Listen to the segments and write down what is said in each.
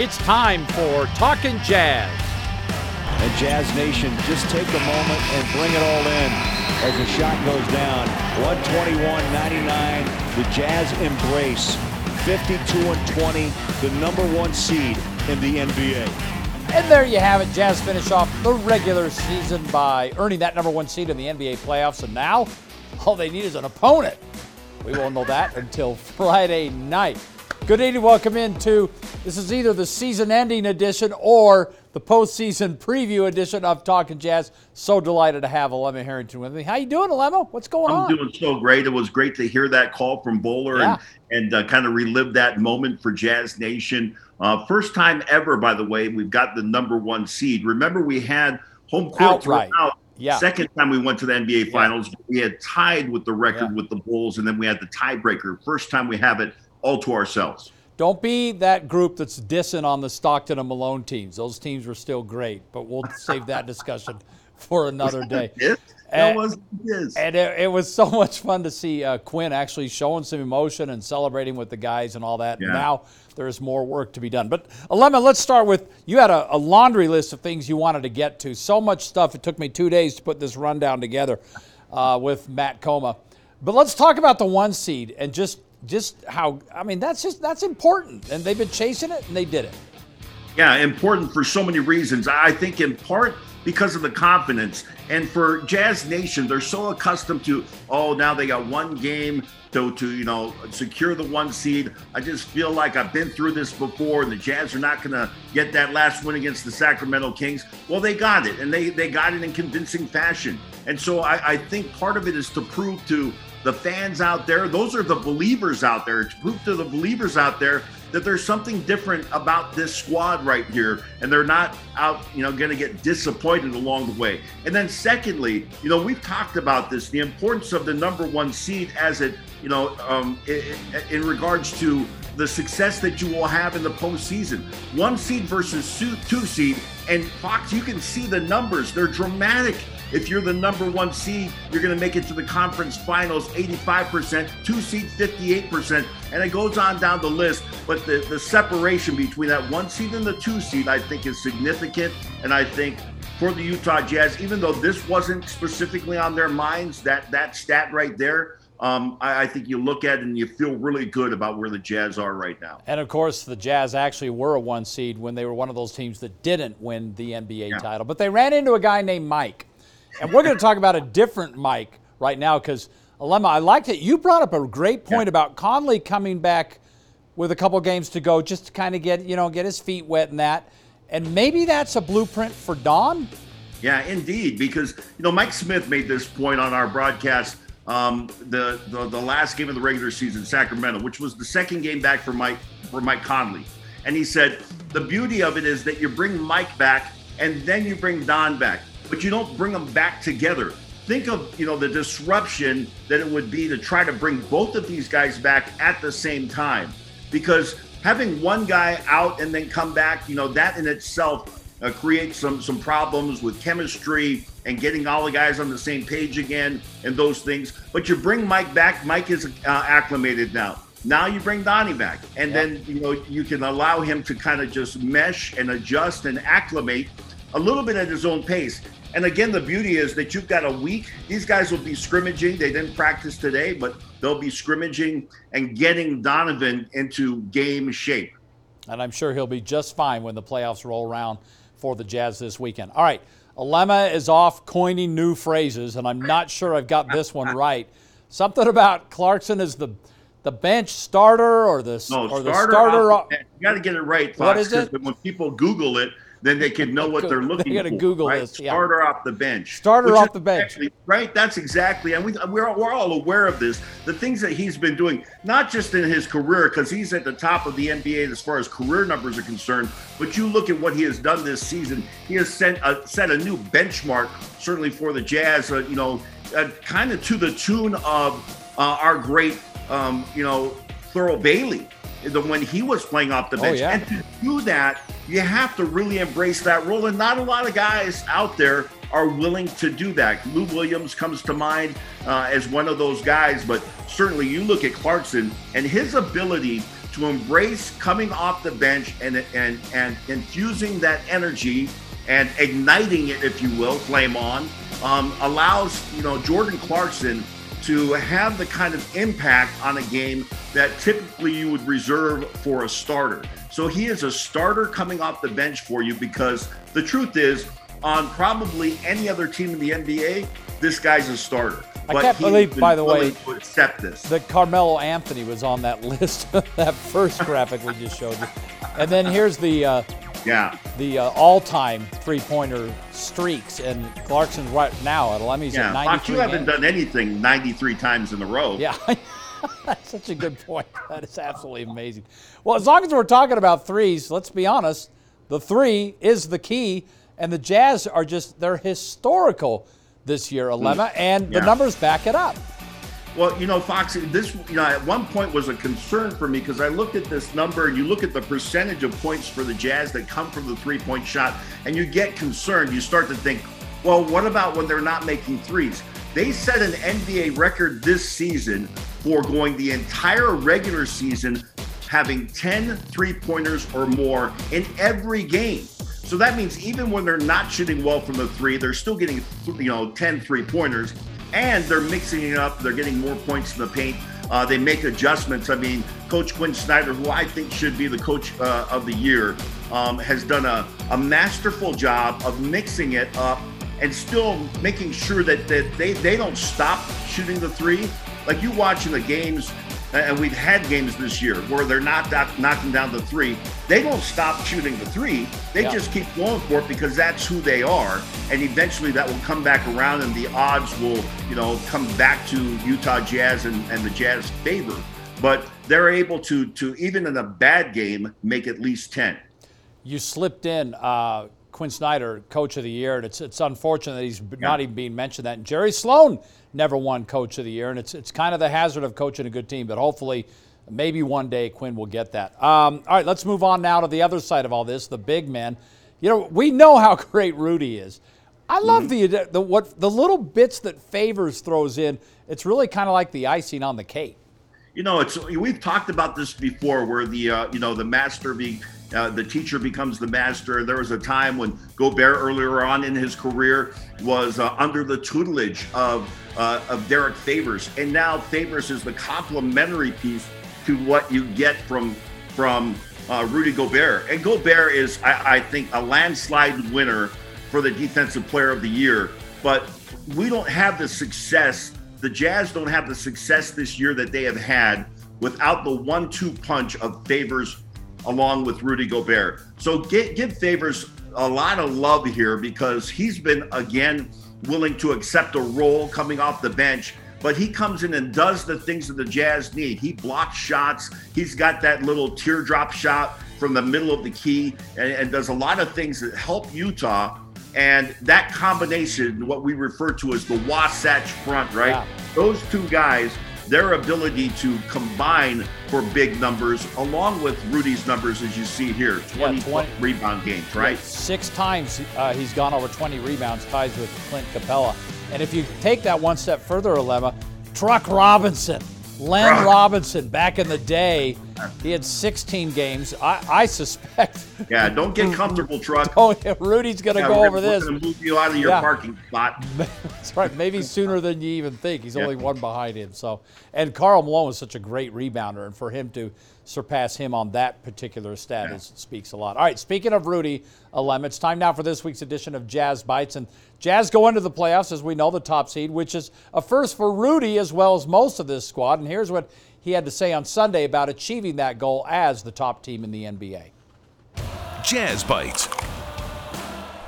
It's time for Talking Jazz. And Jazz Nation, just take a moment and bring it all in as the shot goes down. 121-99, the Jazz embrace 52 and 20, the number one seed in the NBA. And there you have it. Jazz finish off the regular season by earning that number one seed in the NBA playoffs. And now all they need is an opponent. We won't know that until Friday night. Good evening. Welcome into this is either the season ending edition or the postseason preview edition of Talking Jazz. So delighted to have Alema Harrington with me. How you doing, Alema? What's going I'm on? I'm doing so great. It was great to hear that call from Bowler yeah. and, and uh, kind of relive that moment for Jazz Nation. Uh, first time ever, by the way, we've got the number one seed. Remember, we had home court Outright. throughout. Yeah. Second time we went to the NBA Yeah. Finals, we had tied with the record Yeah. with the Bulls, and then we had the tiebreaker. First time we have it all to ourselves. Don't be that group that's dissing on the Stockton and Malone teams. Those teams were still great, but we'll save that discussion for another day. And- was this. And it, it was so much fun to see uh, Quinn actually showing some emotion and celebrating with the guys and all that. Yeah. Now there's more work to be done. But Alema, let's start with you had a, a laundry list of things you wanted to get to. So much stuff. It took me two days to put this rundown together uh, with Matt Coma. But let's talk about the one seed and just just how I mean that's just that's important. And they've been chasing it and they did it. Yeah, important for so many reasons. I think in part because of the confidence. And for Jazz Nation, they're so accustomed to, oh, now they got one game to, to you know, secure the one seed. I just feel like I've been through this before, and the Jazz are not going to get that last win against the Sacramento Kings. Well, they got it, and they, they got it in convincing fashion. And so I, I think part of it is to prove to the fans out there, those are the believers out there, to prove to the believers out there that there's something different about this squad right here, and they're not out, you know, going to get disappointed along the way. And then, secondly, you know, we've talked about this, the importance of the number one seed as it, you know, um, in, in regards to the success that you will have in the postseason. One seed versus two two seed, and Fox, you can see the numbers; they're dramatic. If you're the number one seed, you're going to make it to the conference finals 85%, two seed 58%, and it goes on down the list. But the, the separation between that one seed and the two seed, I think, is significant. And I think for the Utah Jazz, even though this wasn't specifically on their minds, that, that stat right there, um, I, I think you look at it and you feel really good about where the Jazz are right now. And of course, the Jazz actually were a one seed when they were one of those teams that didn't win the NBA Yeah. title. But they ran into a guy named Mike. And we're going to talk about a different Mike right now because, Alema, I liked it. You brought up a great point Yeah. about Conley coming back with a couple games to go just to kind of get, you know, get his feet wet in that. And maybe that's a blueprint for Don. Yeah, indeed, because you know Mike Smith made this point on our broadcast um, the, the the last game of the regular season, Sacramento, which was the second game back for Mike for Mike Conley, and he said the beauty of it is that you bring Mike back and then you bring Don back, but you don't bring them back together. Think of you know the disruption that it would be to try to bring both of these guys back at the same time, because having one guy out and then come back, you know that in itself uh, create some some problems with chemistry and getting all the guys on the same page again and those things. But you bring Mike back. Mike is uh, acclimated now. Now you bring Donnie back, and then you know you can allow him to kind of just mesh and adjust and acclimate a little bit at his own pace. And again, the beauty is that you've got a week. These guys will be scrimmaging. They didn't practice today, but they'll be scrimmaging and getting Donovan into game shape. and I'm sure he'll be just fine when the playoffs roll around for the Jazz this weekend. All right, Alema is off coining new phrases, and I'm not sure I've got this one right. Something about Clarkson is the the bench starter or the No, or the starter. starter. off the bench. you got to get it right, Fox. What is it? When people Google it, then they can know what they're They looking gotta for. Google right? this, yeah. Starter off the bench. Starter off the bench. exactly- right. That's exactly, and we we're we're all aware of this. The things that he's been doing, not just in his career, because he's at the top of the NBA as far as career numbers are concerned. But you look at what he has done this season. He has set a, set a new benchmark, certainly for the Jazz. Uh, you know, uh, kind of to the tune of uh, our great, um, you know, Thurl Bailey. The, when he was playing off the Oh, bench, yeah. and to do that, you have to really embrace that role. And not a lot of guys out there are willing to do that. Lou Williams comes to mind uh, as one of those guys, but certainly you look at Clarkson and his ability to embrace coming off the bench and and and infusing that energy and igniting it, if you will, flame on, um, allows you know Jordan Clarkson to have the kind of impact on a game that typically you would reserve for a starter. So he is a starter coming off the bench for you because the truth is, on probably any other team in the NBA, this guy's a starter. I can't believe, by the way, to accept this. that Carmelo Anthony was on that list, that first graphic we just showed you. And then here's the uh, yeah the uh, all-time three-pointer streaks, and Clarkson's right now at 11. He's yeah. at 93 Fox, you haven't games. done anything 93 times in a row. Yeah, that's such a good point. That is absolutely amazing. Well, as long as we're talking about threes, let's be honest. The three is the key, and the Jazz are just—they're historical this year, Alema, and the numbers back it up. Well, you know, Fox, this you know at one point was a concern for me because I looked at this number and you look at the percentage of points for the Jazz that come from the three-point shot, and you get concerned. You start to think, well, what about when they're not making threes? They set an NBA record this season for going the entire regular season having 10 three-pointers or more in every game. So that means even when they're not shooting well from the three, they're still getting you know 10 three-pointers and they're mixing it up. They're getting more points in the paint. Uh, they make adjustments. I mean, Coach Quinn Snyder, who I think should be the coach uh, of the year, um, has done a, a masterful job of mixing it up and still making sure that, that they, they don't stop shooting the three. Like you watching the games, and we've had games this year where they're not knock- knocking down the three. They don't stop shooting the three. They Yeah. just keep going for it because that's who they are. And eventually that will come back around and the odds will, you know, come back to Utah Jazz and, and the Jazz favor. But they're able to to even in a bad game make at least 10. You slipped in uh, Quinn Snyder, Coach of the Year, and it's it's unfortunate that he's not even being mentioned. That and Jerry Sloan never won Coach of the Year, and it's it's kind of the hazard of coaching a good team. But hopefully, maybe one day Quinn will get that. Um, all right, let's move on now to the other side of all this, the big men. You know, we know how great Rudy is. I love the, the what the little bits that Favors throws in. It's really kind of like the icing on the cake. You know, it's we've talked about this before, where the uh, you know the master be uh, the teacher becomes the master. There was a time when Gobert earlier on in his career was uh, under the tutelage of uh, of Derrick Favors, and now Favors is the complementary piece to what you get from from uh, Rudy Gobert. And Gobert is, I, I think, a landslide winner for the Defensive Player of the Year. But we don't have the success. The Jazz don't have the success this year that they have had without the one-two punch of Favors along with Rudy Gobert. So get, give Favors a lot of love here because he's been again willing to accept a role coming off the bench. But he comes in and does the things that the Jazz need. He blocks shots. He's got that little teardrop shot from the middle of the key and, and does a lot of things that help Utah. And that combination, what we refer to as the Wasatch front, right? Yeah. Those two guys, their ability to combine for big numbers, along with Rudy's numbers, as you see here 20, Yeah, 20. rebound games, right? Six times uh, he's gone over 20 rebounds, ties with Clint Capela. And if you take that one step further, Alema, Truck Robinson, Len. Robinson, back in the day, he had 16 games. I, I suspect. Yeah, don't get comfortable, truck. Oh, Rudy's going to Yeah, go over we're gonna move you out of your Yeah. parking spot. That's right. Maybe sooner than you even think. He's Yeah. only one behind him. So, and Karl Malone is such a great rebounder, and for him to surpass him on that particular stat is, speaks a lot. All right. Speaking of Rudy Alem, it's time now for this week's edition of Jazz Bites, and Jazz go into the playoffs as we know the top seed, which is a first for Rudy as well as most of this squad. And here's what he had to say on Sunday about achieving that goal as the top team in the NBA. Jazz Bites.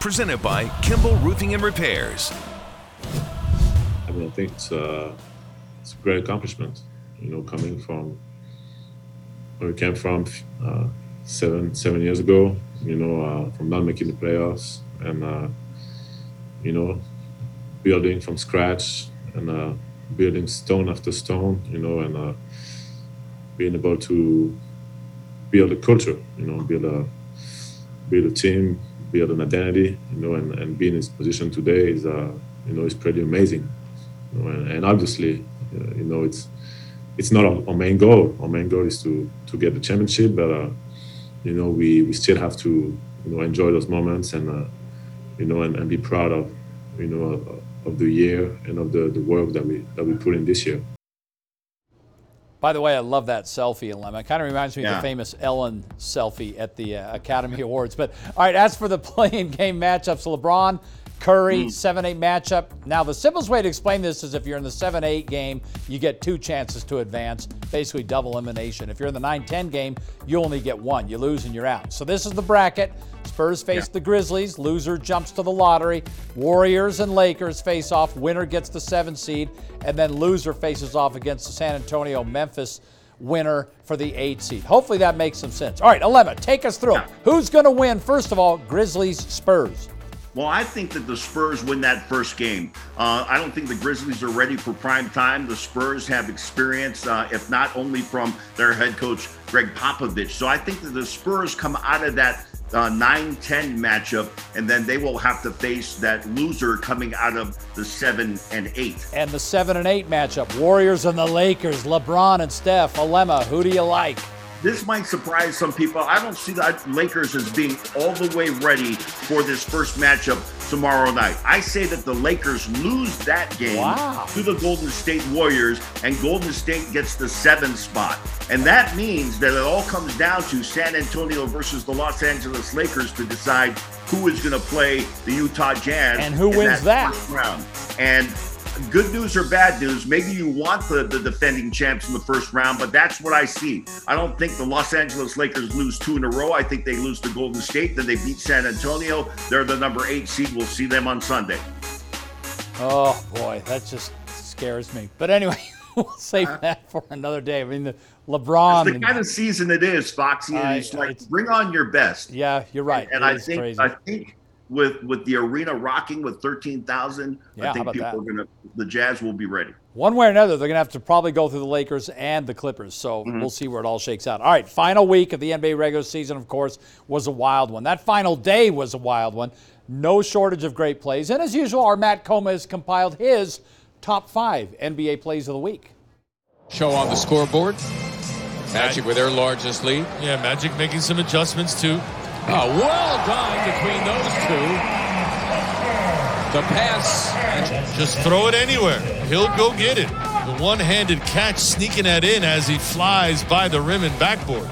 Presented by Kimball Roofing and Repairs. I mean, I think it's, uh, it's a great accomplishment. You know, coming from where we came from uh, seven seven years ago. You know, uh, from not making the playoffs and uh, you know, building from scratch and uh, building stone after stone. You know, and uh, being able to build a culture. You know, build a build a team, build an identity. You know, and, and being in this position today is uh, you know is pretty amazing. You know, and, and obviously, uh, you know, it's it's not our, our, main goal. Our main goal is to to get the championship, but uh, you know we, we still have to you know enjoy those moments and uh, you know and, and, be proud of you know of, of the year and of the, the work that we that we put in this year. By the way, I love that selfie, Alema. It kind of reminds me yeah. of the famous Ellen selfie at the uh, Academy Awards. But all right, as for the play-in game matchups, LeBron Curry, mm. 7 8 matchup. Now, the simplest way to explain this is if you're in the 7 8 game, you get two chances to advance, basically double elimination. If you're in the 9 10 game, you only get one. You lose and you're out. So, this is the bracket. Spurs face yeah. the Grizzlies. Loser jumps to the lottery. Warriors and Lakers face off. Winner gets the 7 seed. And then loser faces off against the San Antonio Memphis winner for the 8 seed. Hopefully that makes some sense. All right, Alema, take us through. Yeah. Who's going to win? First of all, Grizzlies Spurs. Well, I think that the Spurs win that first game. Uh, I don't think the Grizzlies are ready for prime time. The Spurs have experience, uh, if not only from their head coach, Gregg Popovich. So I think that the Spurs come out of that uh, 9 10 matchup, and then they will have to face that loser coming out of the 7 and 8. And the 7 and 8 matchup Warriors and the Lakers, LeBron and Steph. Alema, who do you like? this might surprise some people. I don't see the Lakers as being all the way ready for this first matchup tomorrow night. I say that the Lakers lose that game wow. to the Golden State Warriors, and Golden State gets the seventh spot. And that means that it all comes down to San Antonio versus the Los Angeles Lakers to decide who is going to play the Utah Jazz and who wins that, that round. And good news or bad news, maybe you want the, the defending champs in the first round, but that's what I see. I don't think the Los Angeles Lakers lose two in a row. I think they lose to Golden State, then they beat San Antonio. They're the number eight seed. We'll see them on Sunday. Oh, boy, that just scares me. But anyway, we'll save uh, that for another day. I mean, the LeBron. It's the kind of season it is, Foxy. And it's like, bring on your best. Yeah, you're right. And, and I think crazy. I think with with the arena rocking with 13,000, yeah, I think people that? are going to the Jazz will be ready. One way or another, they're going to have to probably go through the Lakers and the Clippers. So mm-hmm. we'll see where it all shakes out. All right, final week of the NBA regular season, of course, was a wild one. That final day was a wild one. No shortage of great plays. And as usual, our Matt Koma has compiled his top five NBA plays of the week. Show on the scoreboard. Magic with their largest lead. Yeah, Magic making some adjustments too. Oh, well done between those two. The pass. Just throw it anywhere. He'll go get it. The one-handed catch sneaking that in as he flies by the rim and backboard.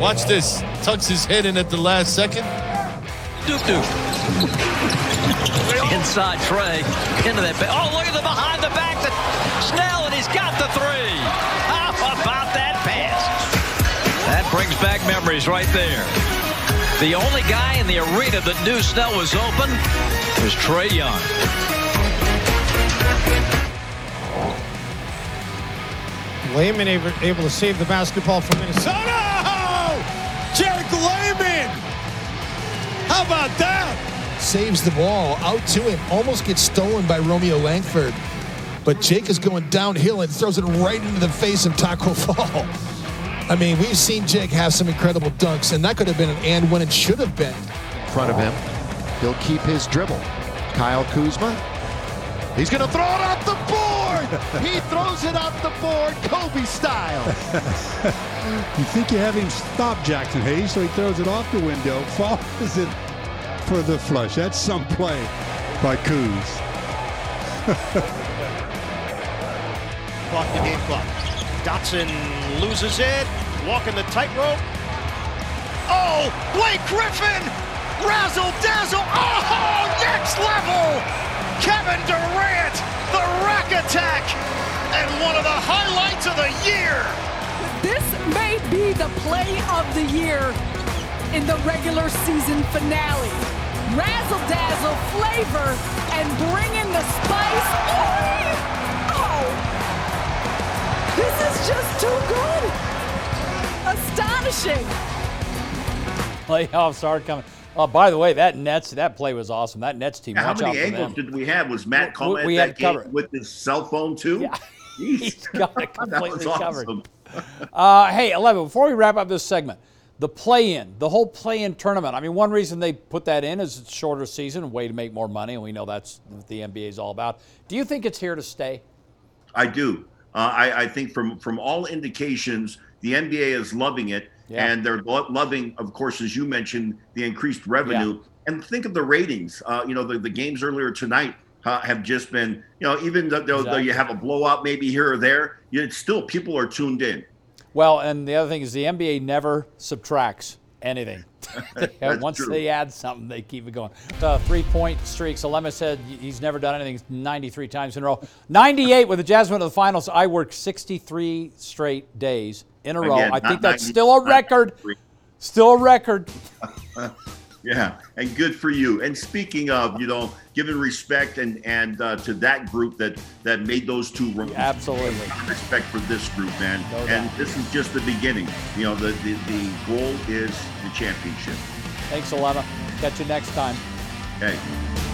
Watch this. Tucks his head in at the last second. Duke Duke. Inside Trae. Into that. Oh, look at the behind the back. The Snell, and he's got the three. How about that pass? That brings back memories right there. The only guy in the arena that knew Snell was open was Trae Young. Layman able, able to save the basketball from Minnesota. Jake Layman! How about that? Saves the ball out to him. Almost gets stolen by Romeo Langford. But Jake is going downhill and throws it right into the face of Tacko Fall. I mean, we've seen Jake have some incredible dunks, and that could have been an and when it should have been. In front of him, he'll keep his dribble. Kyle Kuzma, he's going to throw it off the board. he throws it off the board, Kobe style. you think you have him stop Jaxson Hayes, so he throws it off the window, follows it for the flush. That's some play by Kuz. clock the game clock. Dotson loses it, walking the tightrope. Oh, Blake Griffin! Razzle dazzle! Oh, next level! Kevin Durant, the rack attack, and one of the highlights of the year. This may be the play of the year in the regular season finale. Razzle dazzle flavor and bring in the spice. Oh! This is just too good. Astonishing. Playoffs are coming. Oh, by the way, that Nets that play was awesome. That Nets team. Yeah, how many angles did we have? Was Matt Coleman we, we at that game with his cell phone too? Yeah, he's got it completely covered. uh, hey, Alema. Before we wrap up this segment, the play-in, the whole play-in tournament. I mean, one reason they put that in is it's shorter season, a way to make more money, and we know that's what the NBA is all about. Do you think it's here to stay? I do. Uh, I, I think from from all indications, the NBA is loving it, Yeah. and they're lo- loving, of course, as you mentioned, the increased revenue. And think of the ratings. Uh, you know, the, the games earlier tonight uh, have just been, you know, even though, though Exactly. you have a blowout maybe here or there, it's still people are tuned in. Well, and the other thing is the NBA never subtracts anything. Once true. they add something, they keep it going. Uh, three point streaks. Alema said he's never done anything 93 times in a row. 98 with the Jazz went to the finals. I worked 63 straight days in a row. Again, I think that's still a record. Still a record. Yeah, and good for you. And speaking of, you know, giving respect and and uh, to that group that that made those two runs. Absolutely. Respect for this group, man. No and this is just the beginning. You know, the, the the goal is the championship. Thanks, Alema. Catch you next time. Okay.